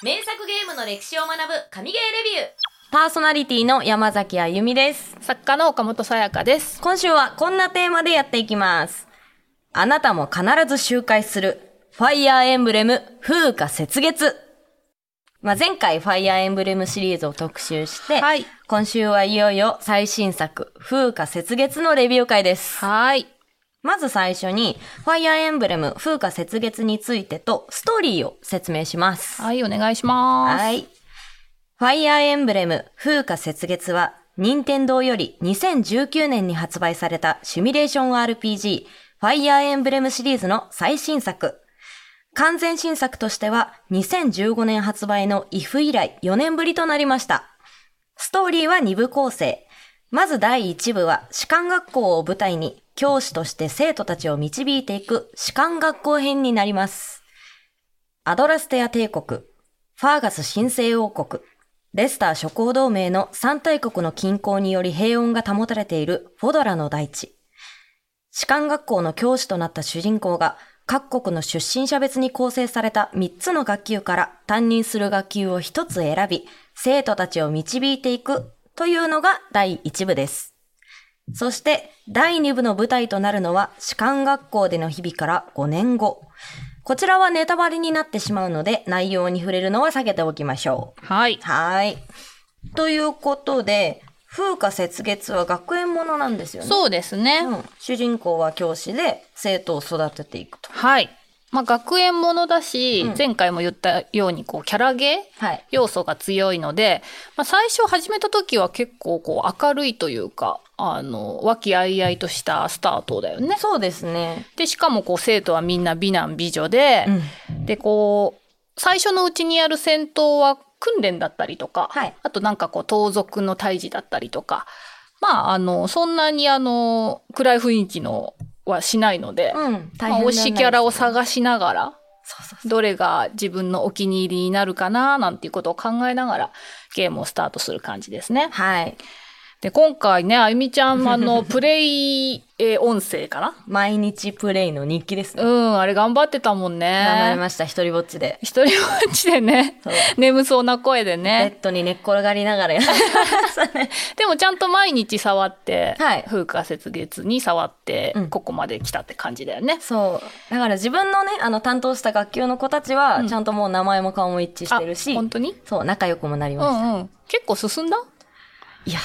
名作ゲームの歴史を学ぶ神ゲーレビューパーソナリティの山崎あゆみです。作家の岡本さやかです。今週はこんなテーマでやっていきます。あなたも必ず周回する、ファイヤーエンブレム風化雪月。まあ、前回ファイヤーエンブレムシリーズを特集して、はい今週はいよいよ最新作、風化雪月のレビュー会です。はい。まず最初に、ファイヤーエンブレム風化雪月についてとストーリーを説明します。はい、お願いします。はい。ファイヤーエンブレム風化雪月は、任天堂より2019年に発売されたシミュレーション RPG ファイヤーエンブレムシリーズの最新作。完全新作としては2015年発売の IF 以来4年ぶりとなりました。ストーリーは2部構成。まず第1部は士官学校を舞台に教師として生徒たちを導いていく士官学校編になります。アドラステア帝国、ファーガス神聖王国、レスター諸侯同盟の三大国の均衡により平穏が保たれているフォドラの大地。士官学校の教師となった主人公が各国の出身者別に構成された3つの学級から担任する学級を1つ選び、生徒たちを導いていくというのが第1部です。そして第2部の舞台となるのは士官学校での日々から5年後。こちらはネタバレになってしまうので内容に触れるのは避けておきましょう。はい。はい。ということで、風化雪月は学園ものなんですよね。そうですね。うん。主人公は教師で生徒を育てていくと。はい。まあ、学園ものだし、うん前回も言ったように、こう、キャラゲーはい。要素が強いので、まあ、最初始めた時は結構こう明るいというか、あの、和気あいあいとしたスタートだよね。そうですね。で、しかもこう生徒はみんな美男美女で、うん。で、こう、最初のうちにやる戦闘は訓練だったりとか、はいあとなんかこう盗賊の退治だったりとか、まあ、あの、そんなにあの、暗い雰囲気のはしないので、うん。大まあ、変推しキャラをさ探しながら。どれが自分のお気に入りになるかな、なんていうことを考えながら、ゲームをスタートする感じですね。はい。で、今回ね、あゆみちゃん、あの、プレイ、えー音声かな？毎日プレイの日記ですね。うん、あれ頑張ってたもんね。頑張りました、一人ぼっちで。一人ぼっちでね眠そうな声でベね。ッドに寝っ転がりながらやってましたね。でもちゃんと毎日触って、はい風化雪月に触ってうん、ここまで来たって感じだよね。そう。だから自分のね、あの、担当した学級の子たちは、うんちゃんともう名前も顔も一致してるし、本当に？そう、仲良くもなりうました。んうん。結構進んだ？いや、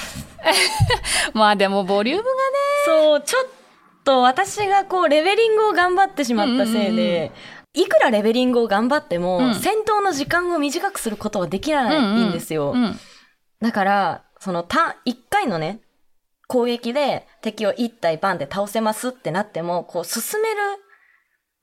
まあでもボリュームがね。そう、ちょっと私がこう、レベリングを頑張ってしまったせいで、いくらレベリングを頑張っても、うん戦闘の時間を短くすることはできないんですよ。うんうんだから、その、た、一回のね、攻撃で敵を一体バンで倒せますってなっても、こう、進める、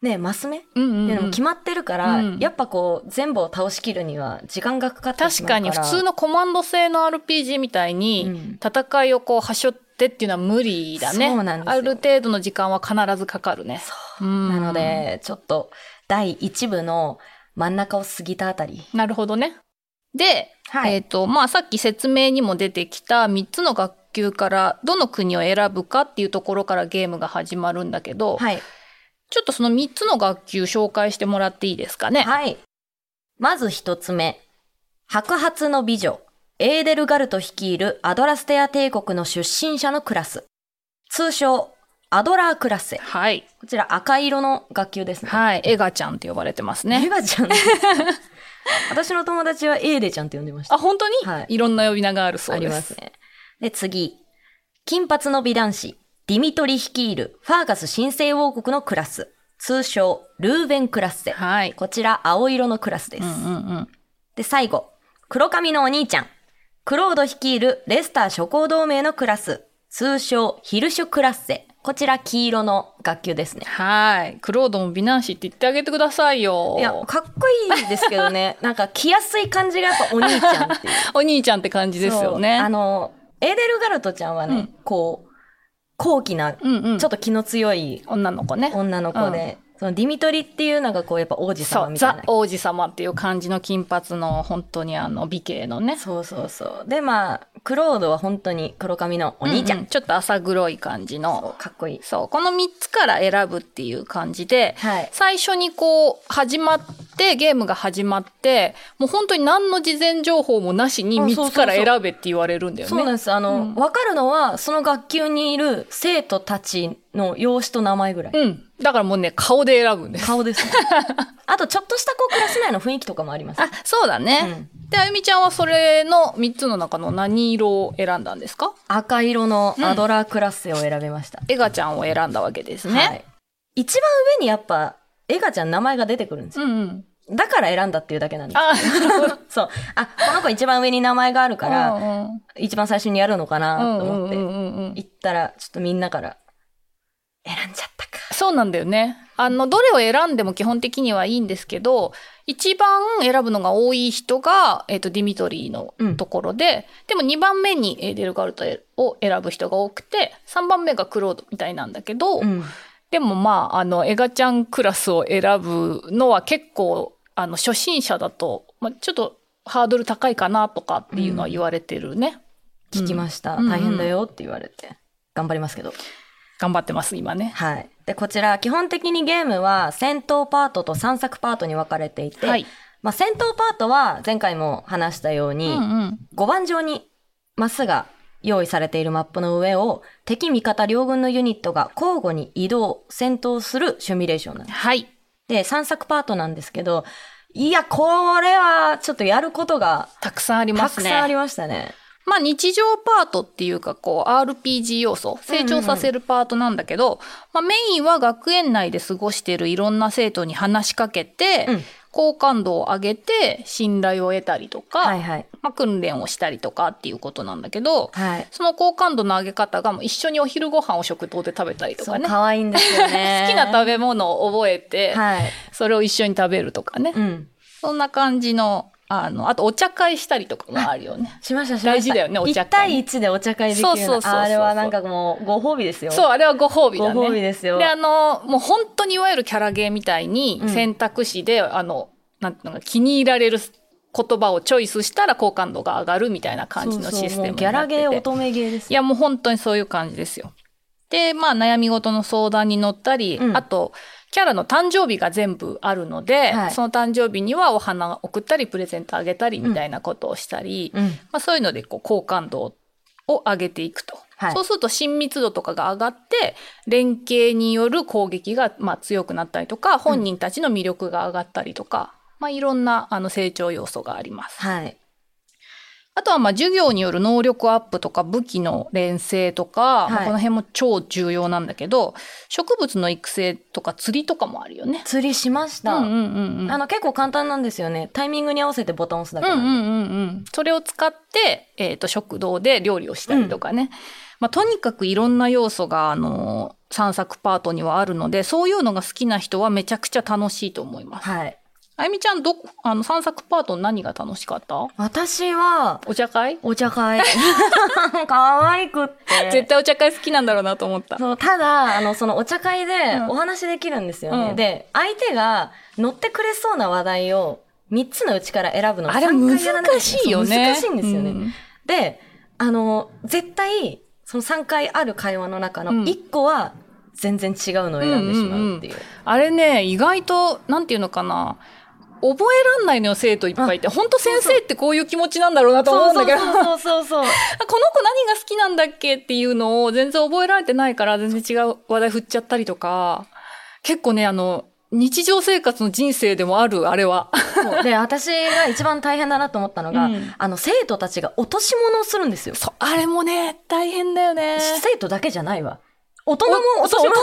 ね、マス目ってうんうんうんいうのも決まってるから、うんやっぱこう、全部を倒しきるには時間がかかってしまうから。確かに普通のコマンド制の RPG みたいに、うん戦いをこう、はしょってっていうのは無理だね。そうなんですよある程度の時間は必ずかかるね。うんなので、ちょっと、第一部の真ん中を過ぎたあたり。なるほどね。で、はいえっ、と、まあ、さっき説明にも出てきた3つの学級からどの国を選ぶかっていうところからゲームが始まるんだけど、はい。ちょっとその3つの学級紹介してもらっていいですかね。はい。まず一つ目。白髪の美女、エーデルガルト率いるアドラステア帝国の出身者のクラス。通称、アドラークラス。はい。こちら赤色の学級ですね。はい。エガちゃんって呼ばれてますエね。ヴァちゃん。私の友達はエーデちゃんって呼んでました。あ、本当に、はいいろんな呼び名があるそうあです。りますね。で、次。金髪の美男子、ディミトリ率いるファーガス神聖王国のクラス。通称、ルーベンクラッセ。はい。こちら、青色のクラスです。うんうんうん。で、最後。黒髪のお兄ちゃん。クロード率いるレスター諸侯同盟のクラス。通称、ヒルシュクラッセ。こちら、黄色の学級ですね。はい。クロードも美男子って言ってあげてくださいよ。いや、かっこいいですけどね。なんか、着やすい感じがやっぱお兄ちゃんっていう。お兄ちゃんって感じですよね。あの、エーデルガルトちゃんはね、うんこう、高貴な、うんうん。ちょっと気の強い女の子ね。女の子で、そのディミトリっていうのがこう、やっぱ王子様みたいなザ・。王子様っていう感じの金髪の本当にあの美形のね。そうそうそう。で、まあ、クロードは本当に黒髪のお兄ちゃん。ううちょっと浅黒い感じの。かっこいい。そう。この3つから選ぶっていう感じで、はい。最初にこう、始まって、ゲームが始まって、もう本当に何の事前情報もなしに3あそうそうそうつから選べって言われるんだよね。そうなんです。あの、うんわかるのは、その学級にいる生徒たちの容姿と名前ぐらい。うん。だからもうね、顔で選ぶんです。顔です、ね。あと、ちょっとしたこう、クラス内の雰囲気とかもあります。あ、そうだね。で、あゆみちゃんはそれの3つの中の何色を選んだんですか？赤色のアドラークラッセを選びました。エガちゃんを選んだわけですね。はい。一番上にやっぱ、エガちゃん名前が出てくるんですよ。うんうん。だから選んだっていうだけなんです。そう。あ、この子一番上に名前があるから、うんうん一番最初にやるのかなと思って、うんうんうんうん行ったら、ちょっとみんなから、選んじゃったか。そうなんだよね。あの、どれを選んでも基本的にはいいんですけど、一番選ぶのが多い人が、えっ、と、ディミトリーのところで、でも2番目にデルガルトを選ぶ人が多くて、3番目がクロードみたいなんだけど、うん。でもまあ、あの、エガちゃんクラスを選ぶのは結構、あの、初心者だと、まあ、ちょっとハードル高いかなとかっていうのは言われてるね。聞きました。うん大変だよって言われて。頑張りますけど。頑張ってます、今ね。はい。で、こちら、基本的にゲームは戦闘パートと散策パートに分かれていて、はい。まあ、戦闘パートは前回も話したよううに、んうん。5番上にマスが用意されているマップの上を敵味方両軍のユニットが交互に移動、戦闘するシミュレーションなんです。はい。で、散策パートなんですけど、いや、これはちょっとやることがたくさんありますね。たくさんありましたね。まあ日常パートっていうかこう RPG 要素、成長させるパートなんだけど、まあメインは学園内で過ごしているいろんな生徒に話しかけて、うん好感度を上げて信頼を得たりとか、はいはい。まあ訓練をしたりとかっていうことなんだけど、はい。その好感度の上げ方がもう一緒にお昼ご飯を食堂で食べたりとかね。可愛いんですよね。好きな食べ物を覚えて、はい。それを一緒に食べるとかね。うん。そんな感じの、あの、あとお茶会したりとかもあるよね。しました、しました。大事だよねお茶1会対1でお茶会できるのそうそうそうそうあれはなんかもう、ご褒美ですよ。そう、あれはご褒美だね。ご褒美ですよで、あの、もう本当にいわゆるキャラゲーみたいにうん選択肢で、あの、なんていうのか気に入られる言葉をチョイスしたら好感度が上がるみたいな感じのシステムギャラ。ゲー、乙女ゲーですいや、もう本当にそういう感じですよ。で、まあ、悩み事の相談に乗ったり、うんあと、キャラの誕生日が全部あるので、はいその誕生日にはお花を送ったり、プレゼントあげたりみたいなことをしたり、うん。まあ、そういうのでこう好感度を上げていくと。はいそうすると親密度とかが上がって、連携による攻撃がまあ強くなったりとか、本人たちの魅力が上がったりとか、まあいろんなあの成長要素があります。はい。あとはまあ授業による能力アップとか武器の連成とか、はいまあこの辺も超重要なんだけど、植物の育成とか釣りとかもあるよね。釣りしました。うんうんうんうん。あの、結構簡単なんですよね。タイミングに合わせてボタンを押すだけなんで。うんうんうんうん。それを使って、えっ、と、食堂で料理をしたりとかね。まあ、とにかくいろんな要素が、あのー散策パートにはあるので、そういうのが好きな人はめちゃくちゃ楽しいと思います。はい。あゆみちゃん、ど、あの、散策パート何が楽しかった？私は、お茶会？お茶会。可愛くって。絶対お茶会好きなんだろうなと思った。そう、ただ、あの、そのお茶会でうんお話できるんですよね。うんで、相手が乗ってくれそうな話題を3つのうちから選ぶのをあれ3回やらなきゃ難しいよね。難しいんですよね。うんで、あの、絶対、その3回ある会話の中のうん1個は全然違うのを選んでしまうっていう。あれね、意外と、なんていうのかな。覚えらんないのよ、生徒いっぱいいて。本当先生ってこういう気持ちなんだろうなと思うんだけど。そうそうそう。この子何が好きなんだっけっていうのを全然覚えられてないから全然違う話題振っちゃったりとか、結構ね、あの、日常生活の人生でもある、あれは。で、私が一番大変だなと思ったのが、うんあの、生徒たちが落とし物をするんですよ。そう、あれもね、大変だよね。生徒だけじゃないわ。大人もお落とし物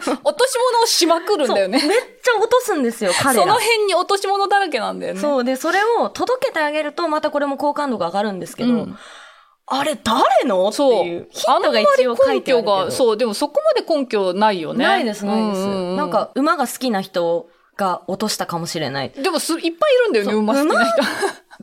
そう落とし物をしまくるんだよね。そうめっちゃ落とすんですよ、彼そのら。辺に落とし物だらけなんだよね。そう。で、それを届けてあげると、またこれも好感度が上がるんですけど、うんあれ誰の？ってそう。いう。ヒントが一応書いてあるけど。あんまり根拠が、そう、でもそこまで根拠ないよね。ないです、ないです、うんうんうんなんか、馬が好きな人が落としたかもしれない。でもす、いっぱいいるんだよね、そう馬好きな人。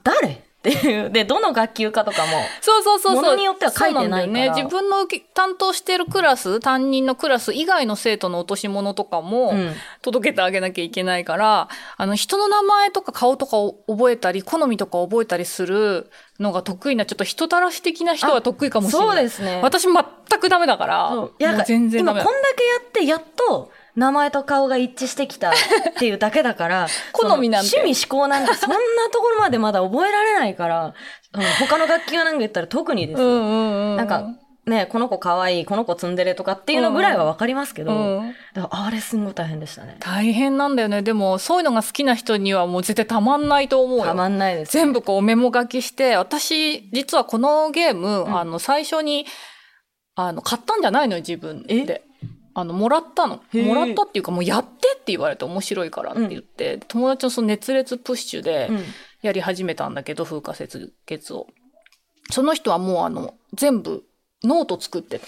誰？っていう。で、どの学級かとかも。そうそうそうそう。ものによっては書いてないね。自分の担当してるクラス、担任のクラス以外の生徒の落とし物とかも、うん届けてあげなきゃいけないから、あの、人の名前とか顔とかを覚えたり、好みとか覚えたりするのが得意な、ちょっと人たらし的な人は得意かもしれない。そうですね。私全くダメだから、いや全然ダメだ今こんだけやって、やっと、名前と顔が一致してきたっていうだけだから、好みなん趣味思考なんてそんなところまでまだ覚えられないから、うん他の楽器がなんか言ったら特にですよ。うんうんうん。なんか、ね、この子可愛い、この子ツンデレとかっていうのぐらいはわかりますけど、うんあれすんごい大変でしたね。大変なんだよね。でも、そういうのが好きな人にはもう絶対たまんないと思うよ。たまんないです。全部こうメモ書きして、私、実はこのゲーム、うんあの、最初に、あの、買ったんじゃないのよ、自分で。あの、もらったの。もらったっていうか、もうやってって言われて面白いからって言って、友達のその熱烈プッシュでうんやり始めたんだけど、風花雪月を。その人はもうあの、全部ノート作ってた。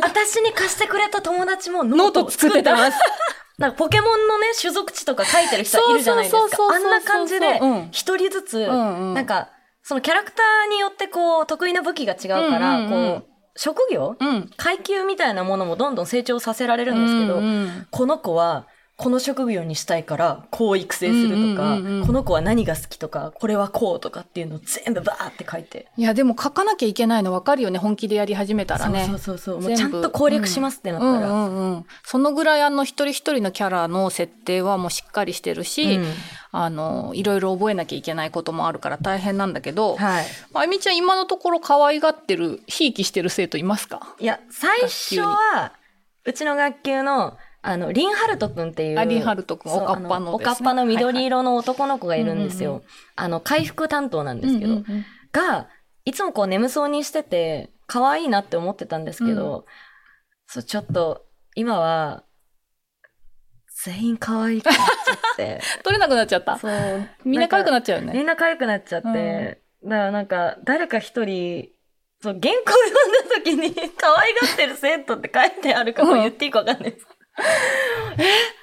私に貸してくれた友達もノノーートト作ってた。なんかポケモンのね、種族値とか書いてる人いるじゃないですか。そうそうそうそうあんな感じでうん、一人ずつ、んうんなんか、そのキャラクターによってこう、得意な武器が違うから、うんうんうんこう、職業？うん。階級みたいなものもどんどん成長させられるんですけど、うんうんこの子は、この職業にしたいから、こう育成するとか、うんうんうんうんこの子は何が好きとか、これはこうとかっていうのを全部バーって書いて。いや、でも書かなきゃいけないの分かるよね、本気でやり始めたらね。そうそうそう。もうちゃんと攻略しますってなったら。うんうんうん。そのぐらいあの一人一人のキャラの設定はもうしっかりしてるし、うんあの、いろいろ覚えなきゃいけないこともあるから大変なんだけど、はい。あゆみちゃん今のところ可愛がってる、ひいきしてる生徒いますか？いや、最初は、うちの学級の、あの、リンハルトくんっていう。あリンハルトくんそうおかっぱのあおかっぱの緑色の男の子がいるんですよ。はいはいあの、回復担当なんですけど。うんうんうんが、いつもこう眠そうにしてて、可愛いなって思ってたんですけど、そう、ちょっと、今は、全員可愛くなっちゃって。取れなくなっちゃった？そう。みんな可愛くなっっちゃうよね。みんな可愛くなっちゃって。だからなんか、誰か一人、そう、原稿読んだ時に、可愛がってる生徒って書いてあるかも言っていいかわかんないです。え？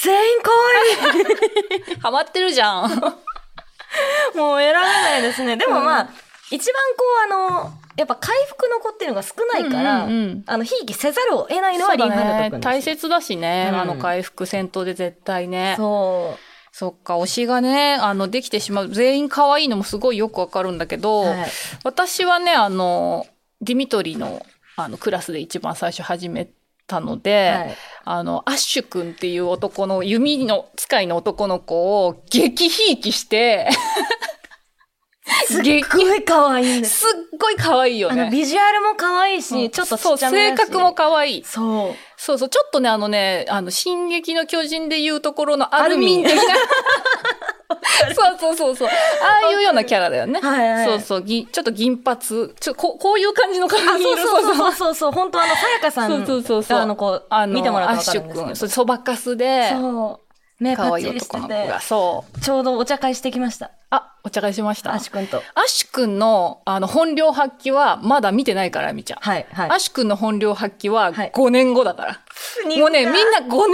全員可愛い ハマってるじゃん。もう選べないですね。でもまあ、一番こうあの、やっぱ回復の子っていうのが少ないから、うんうんうんあの、ひいきせざるを得ないのはリンハルト君です。大切だしね、うんあの回復戦闘で絶対ね。そそっか、推しがね、あの、できてしまう。全員可愛いのもすごいよくわかるんだけど、う。はい。私はね、あの、ディミトリの、あの、クラスで一番最初始めたので、はいあの、アッシュ君っていう男の、弓の使いの男の子を激ひいきして、すっごい可愛いす。すっごい可愛いよね。ビジュアルも可愛いし、うんちょっとちそう、性格も可愛い。そう。そうそう、ちょっとね、あのね、あの、進撃の巨人でいうところのアルミン的な。そうそうそうそう。ああいうようなキャラだよね。はいはいそうそう、ぎちょっと銀髪。ちょここういう感じの髪あ、そう色そうそうそうそう、本当あの、さやかさんそうそうそうそうがあの、こう、あの、見てもらうとアッシュわかるんですけど。君、そうそばかすで、そう。目パッチリしてて男の子が。、そう。ちょうどお茶会してきました。あ、お茶会しました。アシ君と。アッシュ君の、あの、本領発揮は、まだ見てないから、みちゃん。はい、はいアッ。シュ君の本領発揮は、はい5年後だから。もうね、みんな5年後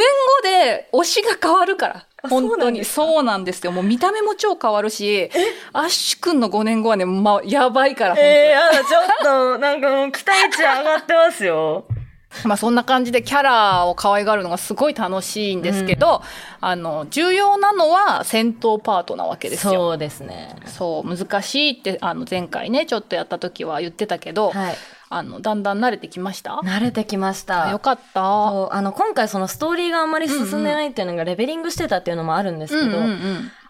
で推しが変わるから。あ本当に。そうなんですよ。もう見た目も超変わるし、アッシュ君の5年後はね、まあ、やばいから、本当にええやだ、ちょっと、なんかもう期待値上がってますよ。まあそんな感じでキャラを可愛がるのがすごい楽しいんですけど、あの、重要なのは戦闘パートなわけですよ。そうですね。そう、難しいって、あの、前回ね、ちょっとやった時は言ってたけど、はい。あの、だんだん慣れてきました？慣れてきました。よかった。そうあの、今回そのストーリーがあんまり進んでないっていうのがレベリングしてたっていうのもあるんですけど。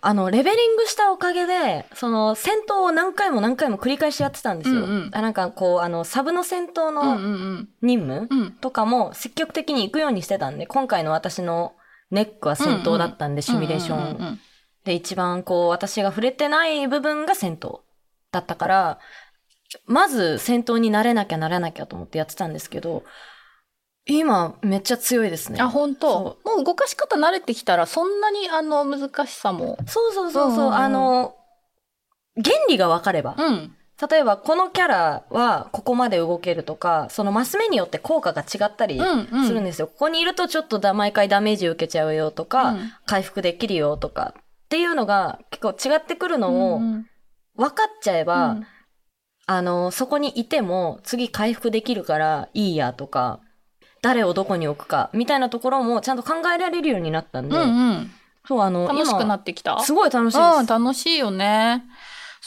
あの、レベリングしたおかげで、その、戦闘を何回も何回も繰り返しやってたんですよ。うんうんあなんかこう、あの、サブの戦闘のん任務。とかも積極的に行くようにしてたんで、今回の私のネックは戦闘だったんで、シミュレーション。で、一番こう、私が触れてない部分が戦闘だったから、まず戦闘になれなきゃなれなきゃと思ってやってたんですけど、今めっちゃ強いですね。あ、本当？そもう動かし方慣れてきたら、そんなにあの、難しさも。そうそうそうそう、うんうんうん。あの、原理が分かれば、うん。例えばこのキャラはここまで動けるとか、そのマス目によって効果が違ったりうんうん。するんですよ。ここにいるとちょっとだ毎回ダメージ受けちゃうよとか、うん。回復できるよとかっていうのが結構違ってくるのを、うん。分かっちゃえば、うんあの、そこにいても次回復できるからいいやとか、誰をどこに置くか、みたいなところもちゃんと考えられるようになったんで、うんうん。そう、あの、楽しくなっってきた？すごい楽しいうん、です。楽しいよね。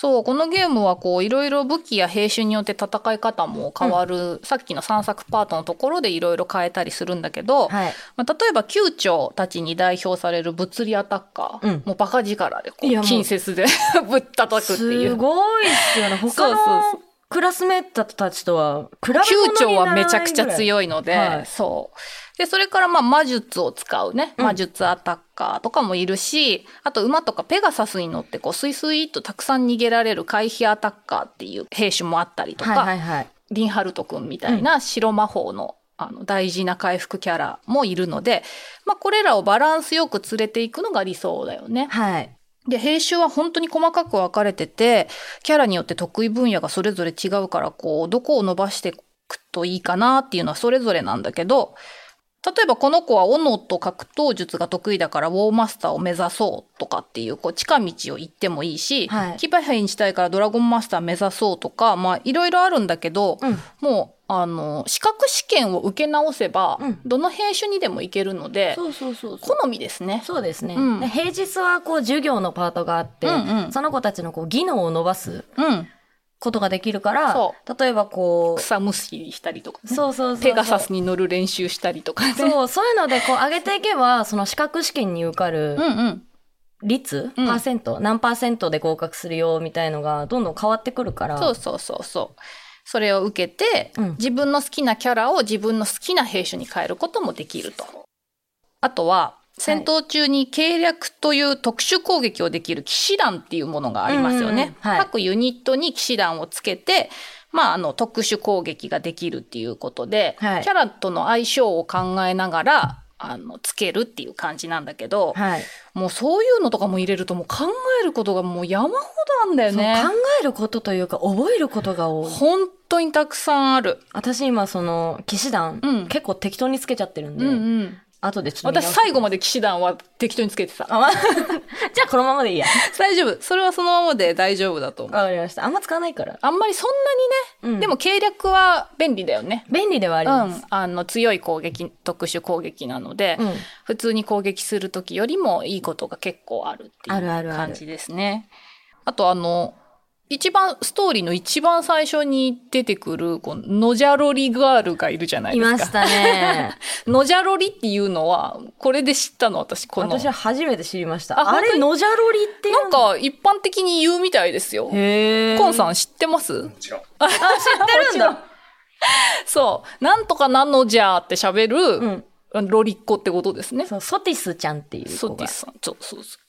そう、このゲームはこう、いろいろ武器や兵種によって戦い方も変わる、さっきの散策パートのところでいろいろ変えたりするんだけど、はい。まあ、例えば宮長たちに代表される物理アタッカー、うんもうバカ力でこう、近接で ぶったたくっていすう。ごいっすよね。他のそうクラスメートたちとは比べ物にならないはめちゃくちゃい。強いので、はいそう。で、それからまあ魔術を使うね、うん魔術アタッカーとかもいるし、あと馬とかペガサスに乗ってこうスイスイっとたくさん逃げられる回避アタッカーっていう兵種もあったりとか、はいはいはい。リンハルト君みたいな白魔法の,、あの大事な回復キャラもいるので、まあこれらをバランスよく連れていくのが理想だよね。はい。で、兵種は本当に細かく分かれてて、キャラによって得意分野がそれぞれ違うから、こう、どこを伸ばしていくといいかなっていうのはそれぞれなんだけど、例えばこの子は斧と格闘術が得意だからウォーマスターを目指そうとかっていう、こう、近道を行ってもいいし、はい騎馬兵にしたいからドラゴンマスター目指そうとか、まあ、いろいろあるんだけど、うん。もう、あの、資格試験を受け直せば、うんどの兵種にでも行けるので。好みですね。そうですね。うんで平日はこう授業のパートがあって、うんうんその子たちのこう技能を伸ばすうん。ことができるからそ、例えばこう、草むしりしたりとかね、そうそうそう。ペガサスに乗る練習したりとかね。そう、そういうのでこう上げていけば、その資格試験に受かるうんうん。率、うんパーセント、何パーセントで合格するよみたいのがどんどん変わってくるから。そうそうそうそう。それを受けて、うん。自分の好きなキャラを自分の好きな兵種に変えることもできると。あとは、戦闘中に計略という特殊攻撃をできる騎士団っていうものがありますよね。はい。各ユニットに騎士団をつけて、まあ、あの、特殊攻撃ができるっていうことで、はい。キャラとの相性を考えながら、あの、つけるっていう感じなんだけど、はい。もうそういうのとかも入れるともう考えることがもう山ほどあんだよね。考えることというか、覚えることが多い。本当にたくさんある。私今その、騎士団、うん結構適当につけちゃってるんで、うんうん。後でちょっと見私最後まで騎士団は適当につけてた。あ、ま、じゃあこのままでいいや。大丈夫。それはそのままで大丈夫だと思う。わかりました。あんま使わないから。あんまりそんなにね、うんでも計略は便利だよね。便利ではあうりますん。。あの、強い攻撃、特殊攻撃なので、うん。普通に攻撃する時よりもいいことが結構あるっていうあるあるある感じですね。あとあの、一番、ストーリーの一番最初に出てくる、この、ノジャロリガールがいるじゃないいですか。ましたね。ノジャロリっていうのは、これで知ったの、私、この。私は初めて知りました。ああれ、ノジャロリっていうなんか、一般的に言うみたいですよ。へー。コンさん知ってます？もちろん。あ、知ってるんだ。そう。なんとかなのじゃーって喋る、うん。ロリッコってことですね。そう、ソティスちゃんっていう子がソティス。さん。そうそうそう。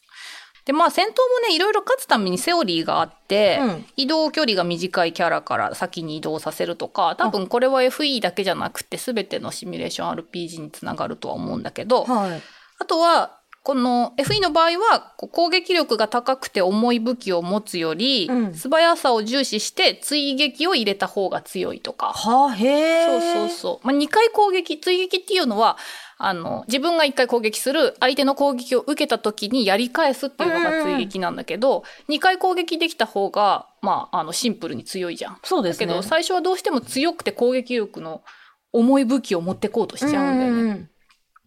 で、まあ戦闘もね、いろいろ勝つためにセオリーがあって、うん移動距離が短いキャラから先に移動させるとか、多分これは FE だけじゃなくて全てのシミュレーション RPG につながるとは思うんだけど、はい。あとは、この FE の場合は、攻撃力が高くて重い武器を持つより、うん素早さを重視して追撃を入れた方が強いとか。はあ、へそうー。そうそう。まあ、2回攻撃、追撃っていうのは、あの、自分が1回攻撃する、相手の攻撃を受けた時にやり返すっていうのが追撃なんだけど、2回攻撃できた方が、まあ、あの、シンプルに強いじゃん。そうですね。だけど、最初はどうしても強くて攻撃力の重い武器を持ってこうとしちゃうんだよね。うんうん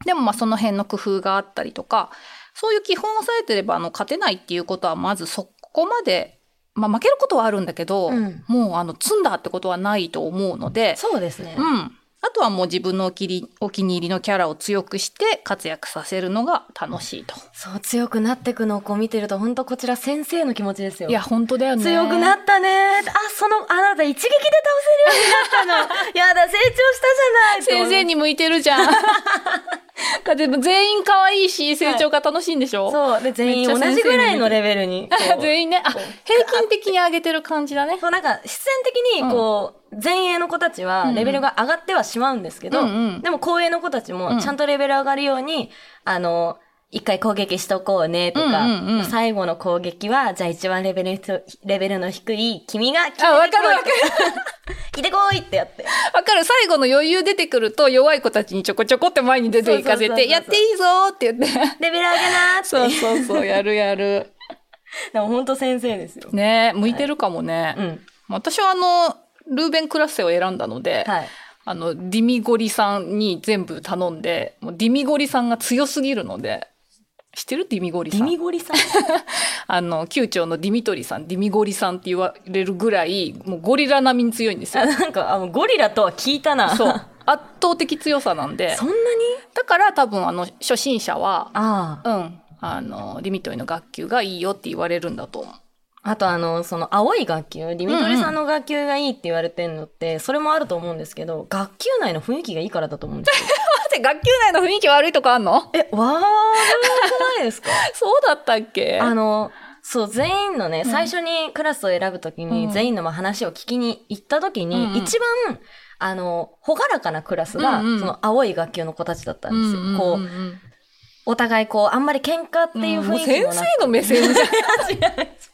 でもまあその辺の工夫があったりとか、そういう基本を押さえてればあの勝てないっていうことはまずそこまで、まあ負けることはあるんだけど、うんもうあの積んだってことはないと思うので、そうですね。うん。あとはもう自分のお気にお気に入りのキャラを強くして活躍させるのが楽しいと。そう、強くなってくのをこう見てると、本当こちら先生の気持ちですよ。いや、本当だよね。強くなったね。あ、その、あなた一撃で倒せるようになったの。やだ、成長したじゃない。先生に向いてるじゃん。だって全員可愛いし、成長が楽しいんでしょ、そう。で、全員同じぐらいのレベルに。全員ね。あ、平均的に上げてる感じだね。そう、なんか、必然的に、こう、前衛の子たちは、レベルが上がってはしまうんですけど、うんうんでも後衛の子たちも、ちゃんとレベル上がるように、あの、一回攻撃しとこうね、とか、うんうんうん最後の攻撃は、じゃあ一番レベルのレベルの低い、君が、あ、わかるわかる。来てこいってやって。わかる。最後の余裕出てくると、弱い子たちにちょこちょこって前に出ていかせて、やっていいぞーって言って。レベル上げなーって。そうそうそう、やるやる。でも本当先生ですよ。ね向いてるかもね。うん。私はあの、ルーベンクラッセを選んだので、はい。あの、ディミゴリさんに全部頼んで、もうディミゴリさんが強すぎるので、知ってる？ディミゴリデさん。ィミゴリさん。あの、宮長のディミトリさん、ディミゴリさんって言われるぐらい、もうゴリラ並みに強いんですよあ。なんか、あの、ゴリラとは聞いたな。そう。圧倒的強さなんで そ。んなに？だから多分あの、初心者は、ああ。うん、あの、ディミトリの学級がいいよって言われるんだと思う。あとあの、その青い学級、ディミトリさんの学級がいいって言われてんのって、それもあると思うんですけど、学級内の雰囲気がいいからだと思うんですよ。待って、学級内の雰囲気悪いとこあんの？え、悪くないですか？そうだったっけ？あの、そう、全員のね、最初にクラスを選ぶときに、うん。全員のまあ話を聞きに行ったときに、うんうん。一番、あの、ほがらかなクラスが、うんうん。その青い学級の子たちだったんですよ。こう、んお互いこう、あんまり喧嘩っていう雰囲気もなく先生の目線じゃん。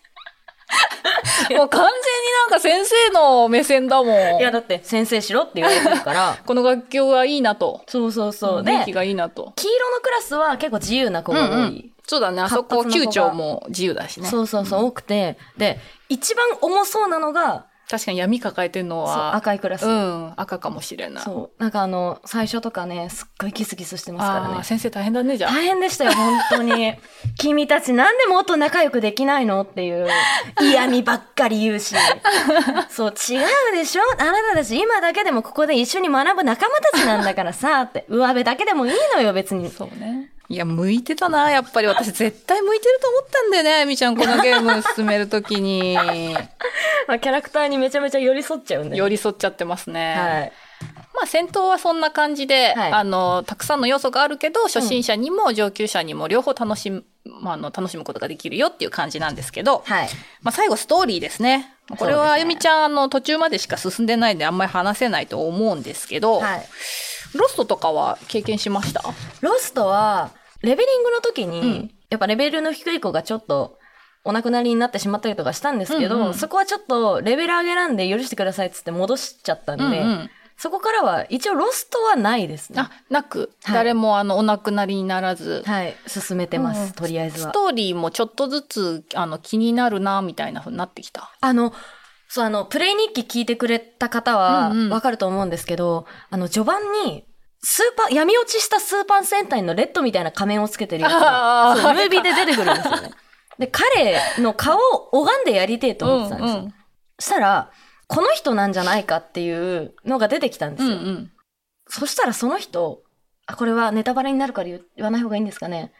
もう完全になんか先生の目線だもん。いや、だって先生しろって言われてるから、この学級はいいなと。そうそうそう。で雰囲気、がいいなと。黄色のクラスは結構自由な子が多い。うんうんそうだね。あそこ、活発な子が級長も自由だしね。そうそうそう、多くて。で、一番重そうなのが、確かに闇抱えてんのは、赤いクラス。うん、赤かもしれない。そう。なんかあの、最初とかね、すっごいギスギスしてますからね。先生大変だね、じゃあ。大変でしたよ、本当に。君たちなんでもっと仲良くできないのっていう嫌味ばっかり言うし。そう、違うでしょ？あなたたち今だけでもここで一緒に学ぶ仲間たちなんだからさ、って。上辺だけでもいいのよ、別に。そうね。いや、向いてたな、やっぱり。私絶対向いてると思ったんだよね、あみちゃん、このゲーム 進めるときに。まあ、キャラクターにめちゃめちゃ寄り添っちゃうんで。寄り添っちゃってますね。はい。まあ戦闘はそんな感じで、はいあの、たくさんの要素があるけど、初心者にも上級者にも両方楽しむ、まあ、あの、楽しむことができるよっていう感じなんですけど、はい。まあ最後ストーリーですね。これはあゆみちゃん、あの、途中までしか進んでないんであんまり話せないと思うんですけど、はい。ロストとかは経験しました？ロストは、レベリングの時に、うん。やっぱレベルの低い子がちょっと、お亡くなりになってしまったりとかしたんですけど、うんうん。そこはちょっとレベル上げなんで許してくださいっつって戻しちゃったんで、うんうん。そこからは一応ロストはないですね。あ、なく、はい誰もあの、お亡くなりにならず、はい、進めてます、うん。とりあえずは。ストーリーもちょっとずつ、あの、気になるな、みたいな風になってきた。あの、そう、あの、プレイ日記聞いてくれた方はうんうん。わかると思うんですけど、あの、序盤に、スーパー、闇落ちしたスーパー戦隊のレッドみたいな仮面をつけてるやつあが、ーそう、ムービーで出てくるんですよね。で、彼の顔を拝んでやりてえと思ってたんですよ。うんしたら、この人なんじゃないかっていうのが出てきたんですうん。うよ。んうん。そしたらその人、あ、これはネタバレになるから言言わない方がいいんですかね。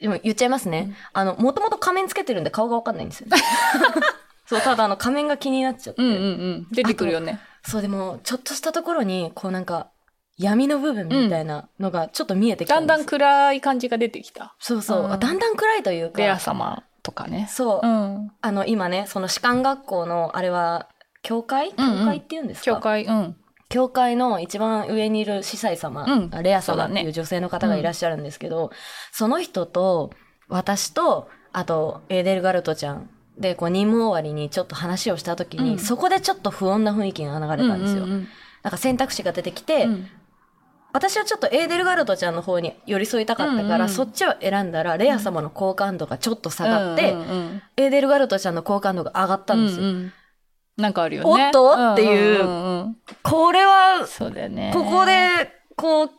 でも言っちゃいますね。あの、もともと仮面つけてるんで顔がわかんないんですよ。そう、ただあの仮面が気になっちゃって。うんうんうん。出てくるよね。そう、でも、ちょっとしたところに、こうなんか、闇の部分みたいなのがちょっと見えてきただん。だんです暗い感じが出てきた。そうそう、うん。あだんだん暗いというか。レア様とかね。そう、うん。あの、今ね、その士官学校の、あれは、教会？教うんうん。会って言うんですか、教会、うん。教会の一番上にいる司祭様、うん。レア様っていう女性の方がいらっしゃるんですけど、その人と、私と、あと、エーデルガルトちゃんで、こう、任務終わりにちょっと話をした時に、うん。そこでちょっと不穏な雰囲気が流れたんですよ。うんうん。なんか選択肢が出てきて、うん私はちょっとエーデルガルトちゃんの方に寄り添いたかったから、うんうんそっちを選んだら、レア様の好感度がちょっと下がって、うんうんうんエーデルガルトちゃんの好感度が上がったんですよ。うんうんなんかあるよね。おっとっていうんんんんこれは、そうだよね。ここで、こう、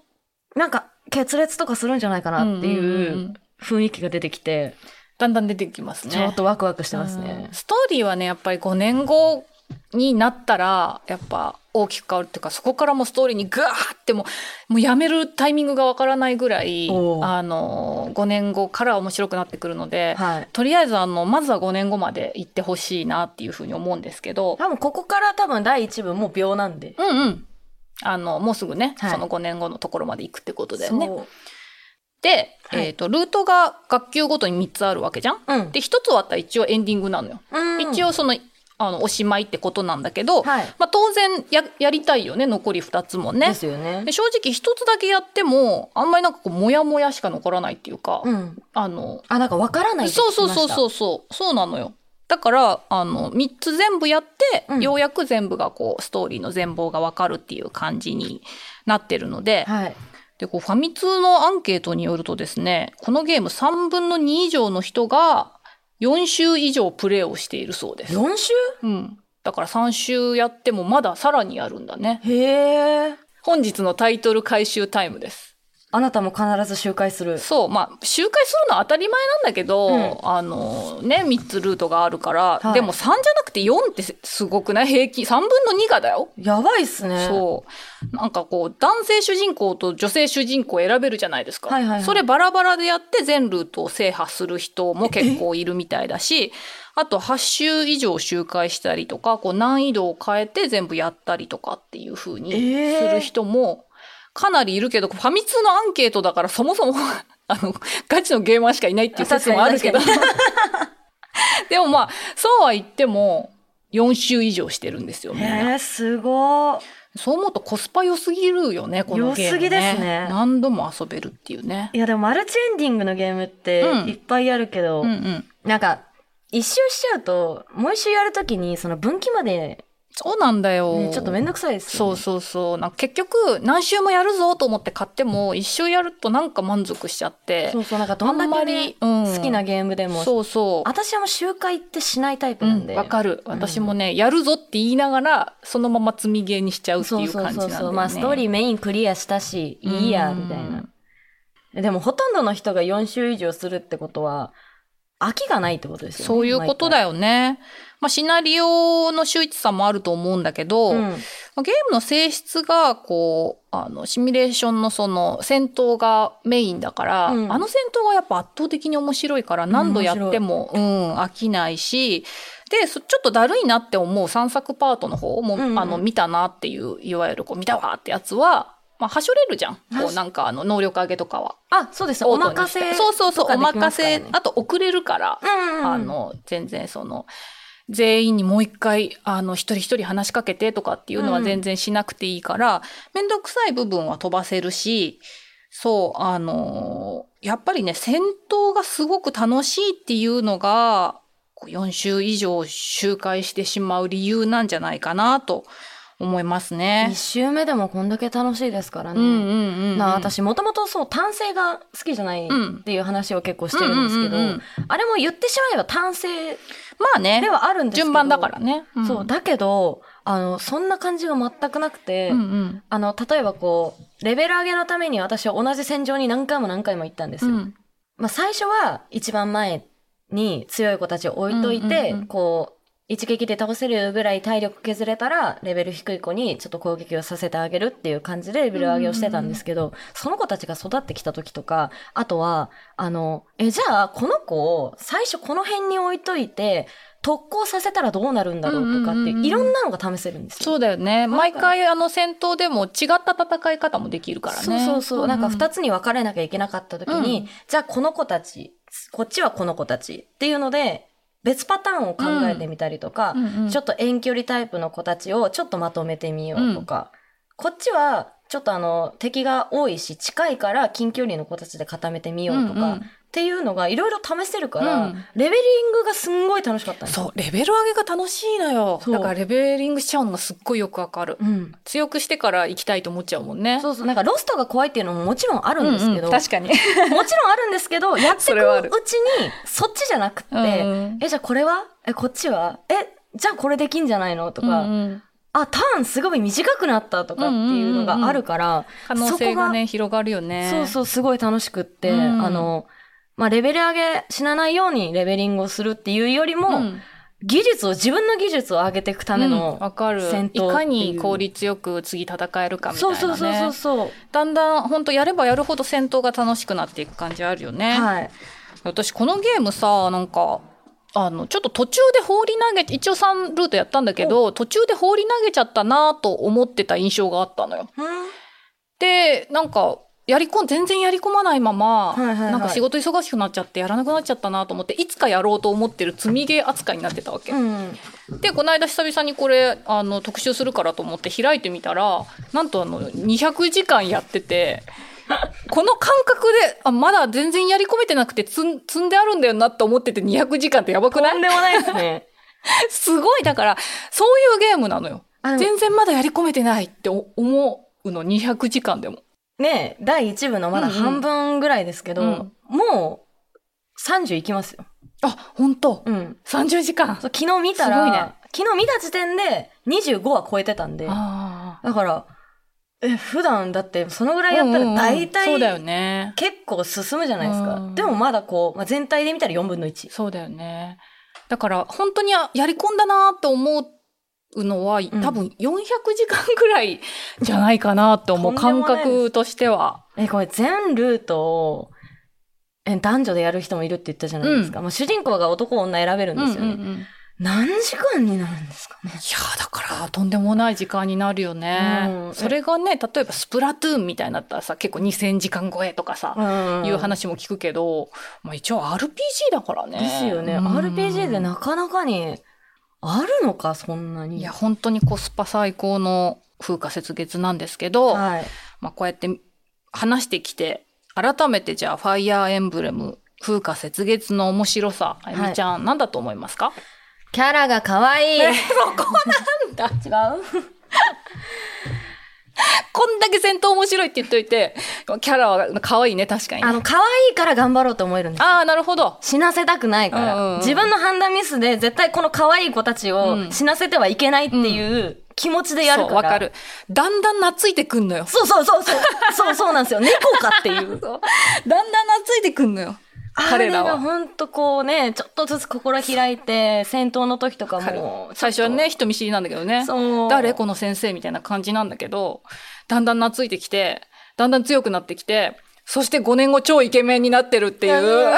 なんか、決裂とかするんじゃないかなってうんうんうんういうん雰囲気が出てきて、だんだん出てきますね。ちょっとワクワクしてますねうん。ストーリーはね、やっぱり5年後になったら、やっぱ大きく変わるっていうか、そこからもうストーリーにグワーってもう、もうやめるタイミングがわからないぐらい、あの、5年後から面白くなってくるので、はい。とりあえずあの、まずは5年後まで行ってほしいなっていうふうに思うんですけど、多分ここから多分第一部もう秒なんで。うんうん。あの、もうすぐね、はいその5年後のところまで行くってことだよね。で、はいえっ、と、ルートが学級ごとに3つあるわけじゃん？うん。で、1つ終わったら一応エンディングなのよ。うん一応その、あの、おしまいってことなんだけど、はい。まあ当然や、やりたいよね、残り2つもねで。すよねで。正直1つだけやっても、あんまりなんかこう、もやもやしか残らないっていうか、うん。あの、あ、なんかわからないそうそうそうそうそう、そうなのよ。だから、あの、3つ全部やって、うんようやく全部がこう、ストーリーの全貌がわかるっていう感じになってるので、はい。で、こう、ファミ通のアンケートによるとですね、このゲーム3分の2以上の人が、4週以上プレイをしているそうです。4週？うん。だから3週やってもまださらにやるんだね。へえ。本日のタイトル回収タイムです。あなたも必ず周回する。そう、まあ、周回するのは当たり前なんだけど、うんあの、ね、3つルートがあるから、はいでも3じゃなくて4ってすごくない？平均、3分の2がだよ。やばいっすね。そう。なんかこう、男性主人公と女性主人公を選べるじゃないですか。はいはいはいそれバラバラでやって全ルートを制覇する人も結構いるみたいだし、あと8周以上周回したりとか、こう難易度を変え？て全部やったりとかっていう風にえーする人もかなりいるけど、ファミ通のアンケートだからそもそも、あの、ガチのゲーマーしかいないっていう説もあるけど。確でもまあ、そうは言っても、4周以上してるんですよ、みんな。へえ、すごー。そう思うとコスパ良すぎるよね、このゲーム、ね。良すぎですね何度も遊べるっていうね。いやでもマルチエンディングのゲームってうんいっぱいあるけど、うんうん。なんか、一周しちゃうと、もう一周やるときに、その分岐まで、そうなんだよ。ね、ちょっとめんどくさいですよ、ね。そうそうそう。なんか結局、何周もやるぞと思って買っても、一周やるとなんか満足しちゃって。そうそう、なんかどんだけ、あんまりねうん好きなゲームでも、そうそう。私はもう周回ってしないタイプうん、なんで。わかる。私もね、やるぞって言いながら、そのまま積みゲーにしちゃうってそいうう感じなんだよね。そうそうそう。まあストーリーメインクリアしたし、いいや、みたいな。でもほとんどの人が4周以上するってことは、飽きがないってことですよね。そういうことだよ。よね。まあ、シナリオの秀逸さもあると思うんだけど、うん。まあゲームの性質が、こう、あの、シミュレーションのその、戦闘がメインだから、うんあの戦闘がやっぱ圧倒的に面白いから、何度やっても、うん、飽きないし、で、そちょっとだるいなって思う散策パートの方も、うんうんあの、見たなっていう、いわゆるこう、見たわってやつは、まあ、はしょれるじゃん。こう、なんか、あの、能力上げとかは。あ、そうです。お任せ、してそうそうそう、お任せ、ああと遅れるから、うんうん、あの、全然その、全員にもう一回、あの、一人一人話しかけてとかっていうのは全然しなくていいから、めんどくさい部分は飛ばせるし、そう、あのやっぱりね、戦闘がすごく楽しいっていうのが、こう4週以上周回してしまう理由なんじゃないかなと思いますね一。周目でもこんだけ楽しいですからね。うんうんうんうん。な私もともとそう単性が好きじゃないっていう話を結構してるんですけど、うんうんうんうんあれも言ってしまえば単性まあねで、はあるんですけど順番だからね。んそうだけどあのそんな感じが全くなくて、うんうん。あの例えばこうレベル上げのために私は同じ戦場に何回も何回も行ったんですよ、うんまあ、最初は一番前に強い子たちを置いといて、うんうんうんこう一撃で倒せるぐらい体力削れたらレベル低い子にちょっと攻撃をさせてあげるっていう感じでレベル上げをしてたんですけど、その子たちが育ってきた時とかあとはあのえじゃあこの子を最初この辺に置いといて特攻させたらどうなるんだろうとかっていろんなのが試せるんですよ。そうだよね。毎回あの戦闘でも違った戦い方もできるからね。そうそうそう。なんか二つ。つに分かれなきゃいけなかった時に、うんじゃあこの子たち、こっちはこの子たちっていうので、別パターンを考えてみたりとか、うん。うんちょっと遠距離タイプの子たちをちょっとまとめてみようとか、こっちはちょっとあの敵が多いし近いから近距離の子たちで固めてみようとか、うんうんっていうのがいろいろ試せるから、うんレベリングがすんごい楽しかった。そう、レベル上げが楽しいのよ。だからレベリングしちゃうのがすっごいよくわかる。うん。強くしてから行きたいと思っちゃうもんね。そうそう。なんかロストが怖いっていうのももちろんあるんですけど、うんうん確かに。もちろんあるんですけど、やってくうちに、そっちじゃなくって、うんえ、じゃあこれは？え、こっちは？え、じゃあこれできんじゃないの？とうんか、うんあ、ターンすごい短くなったとかっていうのがあるから、可能性がね、広がるよね。そうそう、すごい楽しくって、うんあの、まあ、レベル上げ死なないようにレベリングをするっていうよりも、うん技術を、自分の技術を上げていくためうんの、わかる。戦闘っていかに効率よく次戦えるかみたいなね。そうそうそうそう。だんだん本当やればやるほど戦闘が楽しくなっていく感じあるよね。はい。私このゲームさ、なんか、あの、ちょっと途中で放り投げ、一応3ルートやったんだけど、途中で放り投げちゃったなと思ってた印象があったのよ。うんで、なんか、やりこん、全然やり込まないまま、はいはいはいなんか仕事忙しくなっちゃってやらなくなっちゃったなと思って、いつかやろうと思ってる積みゲー扱いになってたわけ。うん。で、この間久々にこれ、あの、特集するからと思って開いてみたら、なんとあの、200時間やってて、この感覚で、あ、まだ全然やり込めてなくて積ん積んであるんだよなって思ってて200時間ってやばくない？とんでもないですね。すごい、だから、そういうゲームなのよ。全然まだやり込めてないって思うの、200時間でも。ね第1部のまだ半分ぐらいですけど、うんうんもう30いきますよ。あ、本当うん。30時間。そう昨日見たら、ね昨日見た時点で25は超えてたんで、あだから、え、普段だってそのぐらいやったら大体、そうだよね。結構進むじゃないですか。うんでもまだこう、まあ、全体で見たら4分の1。そうだよね。だから、本当にややり込んだなと思うのは、多分400時間ぐらいじゃないかなと思う。感覚としては。え、これ全ルートを、え、男女でやる人もいるって言ったじゃないですか。まあ、主人公が男女選べるんですよね。うんうんうんい何時間になるんですかね。やーだから、とんでもない時間になるよね。うんそれがね、例えばスプラトゥーンみたいになったらさ、結構2000時間超えとかさ、うんいう話も聞くけど、まあ一応 RPG だからね。ですよね。うん RPG でなかなかに、あるのか、そんなに。いや、本当にコスパ最高の風化雪月なんですけど、はい。まあこうやって話してきて、改めてじゃあファイアーエンブレム、風化雪月の面白さ、あゆみちゃん、何だと思いますか？キャラが可愛い。違うそこなんだ。こんだけ戦闘面白いって言っといて、キャラは可愛いね、確かにね、あの、可愛いから頑張ろうと思えるんです。ああ、なるほど。死なせたくないから、うんうんうん自分の判断ミスで絶対この可愛い子たちうをん死なせてはいけないっていう気持ちでやるから。そう、わかる。だんだん懐いてくんのよ。そうそうそうそう。そうそうなんですよ。猫かっていう だんだん懐いてくんのよ。彼らあれがは。ほんとこうね、ちょっとずつ心開いて、戦闘の時とか彼も。最初はね、人見知りなんだけどね。誰この先生みたいな感じなんだけど、だんだん懐いてきて、だんだん強くなってきて、そして5年後超イケメンになってるっていいやもうう、そん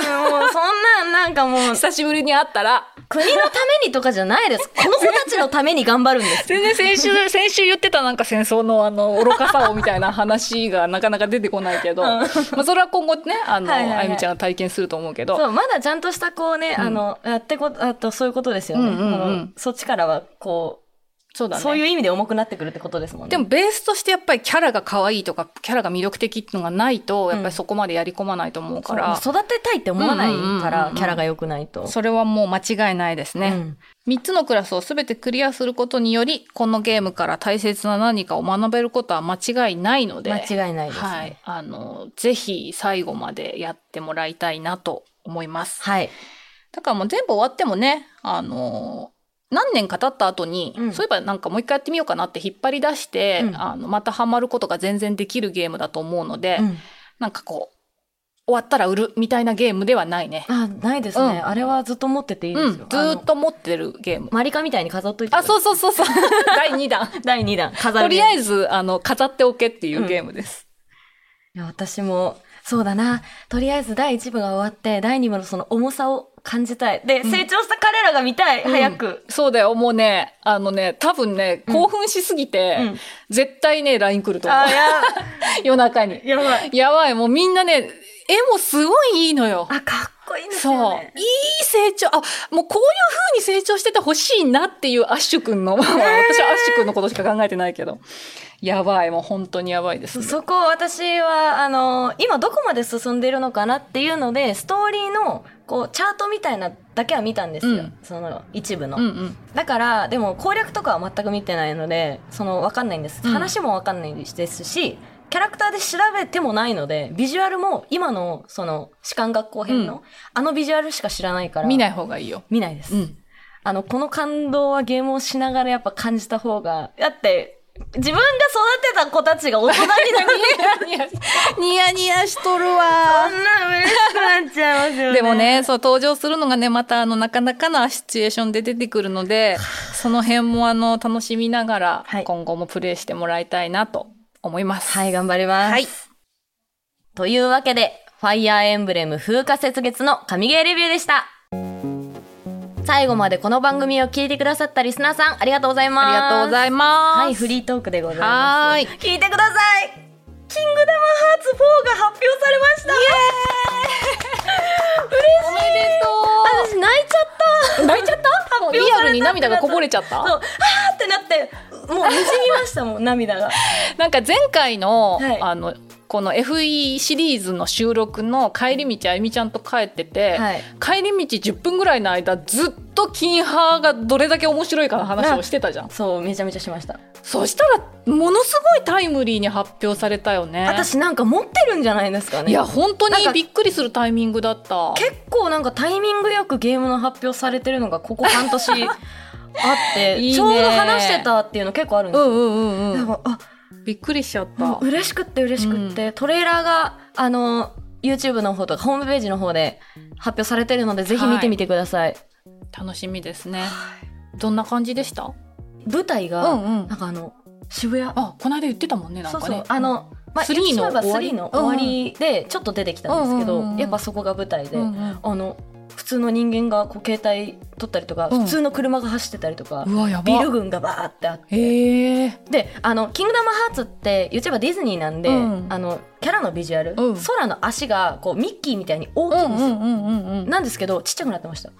なんなんかもう、久しぶりに会ったら、国のためにとかじゃないです。この子たちのために頑張るんです。全然先週、先週言ってたなんか戦争のあの、愚かさをみたいな話がなかなか出てこないけど、まあそれは今後ね、あの、はいはいはい。あゆみちゃんが体験すると思うけど、そう、まだちゃんとしたこうね、あの、やってこ、あとそういうことですよね。うんうんうん。そっちからはこう、そうだね。そういう意味で重くなってくるってことですもんね。でもベースとしてやっぱりキャラが可愛いとか、キャラが魅力的っていうのがないと、やっぱりそこまでやり込まないと思うから、そう育てたいって思わないから、キャラが良くないと。それはもう間違いないですね。うん3つのクラスをすべてクリアすることにより、このゲームから大切な何かを学べることは間違いないので、間違いないですね。はい。あの、ぜひ最後までやってもらいたいなと思います。はい。だからもう全部終わってもね、あの、何年か経った後に、うんそういえばなんかもう一回やってみようかなって引っ張り出して、うんあの、またハマることが全然できるゲームだと思うので、うんなんかこう、終わったら売るみたいなゲームではないね。あ、ないですね。うんあれはずっと持ってていいですよ。うん、ずーっと持ってるゲーム。マリカみたいに飾っといて。あ、そうそうそうそう。第2弾。第2弾。飾る。とりあえず。ず、あの、飾っておけっていうゲームです。いや私も、そうだな。とりあえず第1部が終わって、第2部のその重さを感じたい。で、成長した彼らが見たい。早く。そうだよ、もうね、あのね、多分ね、興奮しすぎて、うん絶対ね、LINE 来ると思うあ、。や、夜中に。やばい。やばい、もうみんなね、絵もすごいいいのよ。あ、かっこいいですそう。よね。いい成長。あ、もうこういう風に成長しててほしいなっていうアッシュくんの、私はアッシュくんのことしか考えてないけど。やばい、もう本当にやばいです、ね。そそこ私は、あの、今どこまで進んでいるのかなっていうので、ストーリーの、こう、チャートみたいなだけは見たんですよ。うんその、一部の。うんうん。だから、でも攻略とかは全く見てないので、その、わかんないんです。うん話もわかんないですし、キャラクターで調べてもないので、ビジュアルも今の、その、士官学校編の、うんあのビジュアルしか知らないから。見ない方がいいよ。見ないです。うん。あの、この感動はゲームをしながらやっぱ感じた方が、だって、自分が育てた子たちが大人になり、ニ ヤニヤニヤしとるわ。そんな嬉しくなっちゃいますよね。でもね、そう、登場するのがね、また、あの、なかなかなシチュエーションで出てくるので、その辺も、あの、楽しみながら、はい今後もプレイしてもらいたいなと思います。はい、頑張ります。はい。というわけで、ファイアーエンブレム風化雪月の神ゲーレビューでした。最後までこの番組を聞いてくださったリスナーさん、ありがとうございます。ありがとうございます。はい、フリートークでございます。はーい聞いてくださいキングダムハーツ4が発表されましたおめでと私泣いちゃったう。泣いちゃった？リアルに涙がこぼれちゃったそう、もうにじみましたもん、涙が。なんか前回の、はいあの、この FE シリーズの収録の帰り道あゆみちゃんと帰ってて、はい。帰り道10分ぐらいの間ずっと金ハがどれだけ面白いかの話をしてたじゃんそう、めちゃめちゃしました。そしたらものすごいタイムリーに発表されたよね私なんか持ってるんじゃないですかね。いや本当にびっくりするタイミングだった結構なんかタイミングよくゲームの発表されてるのがここ半年 あっていいね。ちょうど話してたっていうの結構あるんですよ。うんうんうんからあびっくりしちゃった、嬉しくって嬉しくって、トレーラーがあの YouTube の方とかホームページの方で発表されてるのでぜひ見てみてください。楽しみですね。どんな感じでした？舞台が、うんうん。なんかあの渋谷。あこの間言ってたもんねなんかね。そうそう。あの、まあ、3言ってしまえばの終わり？3の終わりでちょっと出てきたんですけど、うんうんうんうん。やっぱそこが舞台で、うんうん。あの普通の人間がこう携帯撮ったりとか、うん。普通の車が走ってたりとか、うわやば。ビル群がバーってあって。へえ。であの「キングダムハーツ」って言っちゃえばディズニーなんで、うん。あのキャラのビジュアル、うん。空の足がこうミッキーみたいに大うきいんですよ、んうんうんうんうんなんですけどちっちゃくなってました。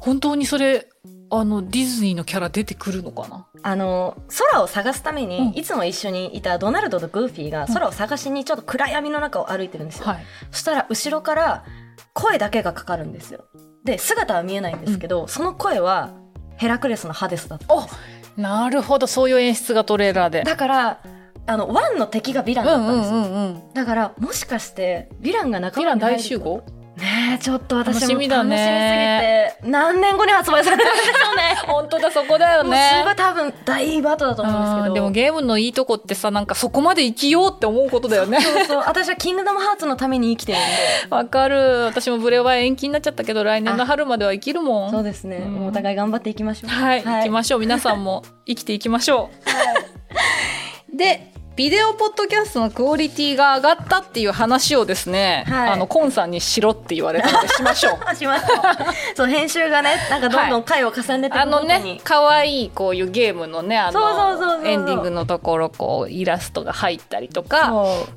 本当にそれあのディズニーのキャラ出てくるのかな？あの空を探すために、うん。いつも一緒にいたドナルドとグーフィーが空を探しにちょっと暗闇の中を歩いてるんですよ、はい。そしたら後ろから声だけがかかるんですよ。で姿は見えないんですけど、その声はヘラクレスのハデスだったんですなるほど。そういう演出がトレーラーで。だからあのワンの敵がヴィランうんうんだったんですよ、うんうんだからもしかしてヴィランが仲ヴィラン間に入る大集合？ねえちょっと私も楽しみだね。何年後に発売されるんでしょうね。本当だそこだよもう多分大バトだと思うんですけど。でもゲームのいいとこってさなんかそこまで生きようって思うことだよね。そうそう。私はキングダムハーツのために生きてるんで。わかる。私もブレワイ延期になっちゃったけど来年の春までは生きるもん。そうですね、うん。お互い頑張っていきましょう。はい、行きましょう。皆さんも生きていきましょう。でビデオポッドキャストのクオリティが上がったっていう話をですね、はい。あのコンさんにしろって言われたので しましょうしましょうそう編集がねなんかどんどん回を重ねていくあのね可愛いこういうゲームのねあのエンディングのところこうイラストが入ったりとか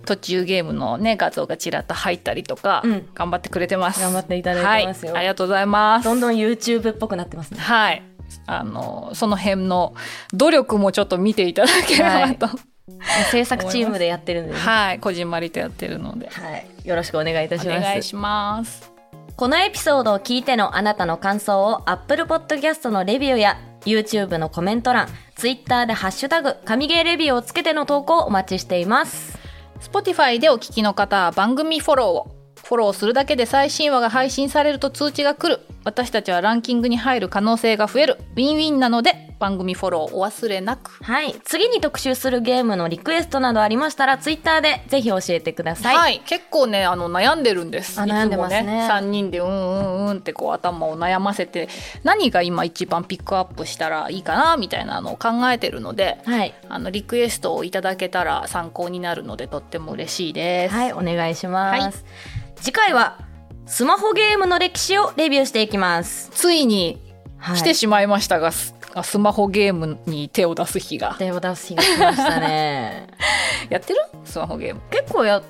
途中ゲームのね画像がちらっと入ったりとか、うん。頑張ってくれてます。頑張っていただいてますよ。はい、ありがとうございます。どんどん YouTube っぽくなってますね。はい。あのその辺の努力もちょっと見ていただければと、制作チームでやってるんでね、はい、こじんまりとやってるので。はい、よろしくお願いいたしおます。願いします。このエピソードを聞いてのあなたの感想を Apple Podcast のレビューや YouTube のコメント欄 Twitter でハッシュタグ神ゲーレビューをつけての投稿をお待ちしています。Spotify でお聞きの方は番組フォローをフォローするだけで最新話が配信されると通知が来る。私たちはランキングに入る可能性が増える。ウィンウィンなので番組フォローお忘れなく。はい。次に特集するゲームのリクエストなどありましたら Twitter でぜひ教えてください、はい、結構ねあの悩んでるんです。あ悩んでますね。ね3人でうんうんうんってこう頭を悩ませて何が今一番ピックアップしたらいいかなみたいなのを考えてるのではい、あのリクエストをいただけたら参考になるのでとっても嬉しいです。はい、お願いします、はい次回はスマホゲームの歴史をレビューしていきます、ついにはい、来てしまいましたが、ススマホゲームに手を出す日が。手を出す日が来ましたね。やってる？スマホゲーム。結構やっ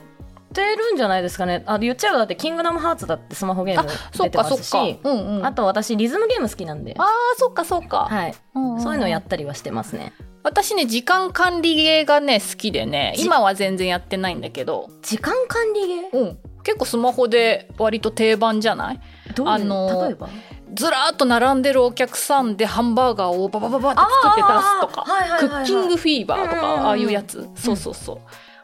てるんじゃないですかね。あ言っちゃえばだって「キングダムハーツ」だってスマホゲーム出てますしかそっか。うんうん。あと私リズムゲーム好きなんで、あーそっかそっか、はい、うんん。そういうのやったりはしてますね。私ね時間管理ゲーがね好きでねじ今は全然やってないんだけど、時間管理ゲー？うん、結構スマホで割と定番じゃない？あのー例えば？ずらーっと並んでるお客さんでハンバーガーをババババって作って出すとかクッキングフィーバーとかああいうやつそうそうそう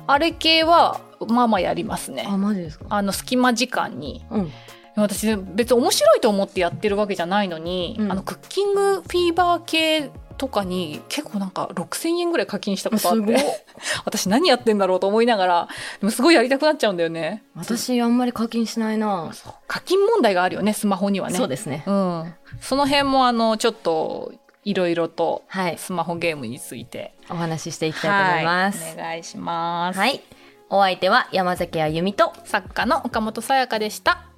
あれ系はまあまあやりますねあマジですかあの隙間時間にうん私別に面白いと思ってやってるわけじゃないのに、うんあのクッキングフィーバー系とかに結構なんか6,000円ぐらい課金したことあって 私何やってんだろうと思いながらでもすごいやりたくなっちゃうんだよね。私あんまり課金しないな、課金問題があるよねスマホにはね。そうですね。うん、その辺もあのちょっといろいろとはい。スマホゲームについて。お話ししていきたいと思います。はい、お願いします、はい、お相手は山崎あゆみと作家の岡本さやかでした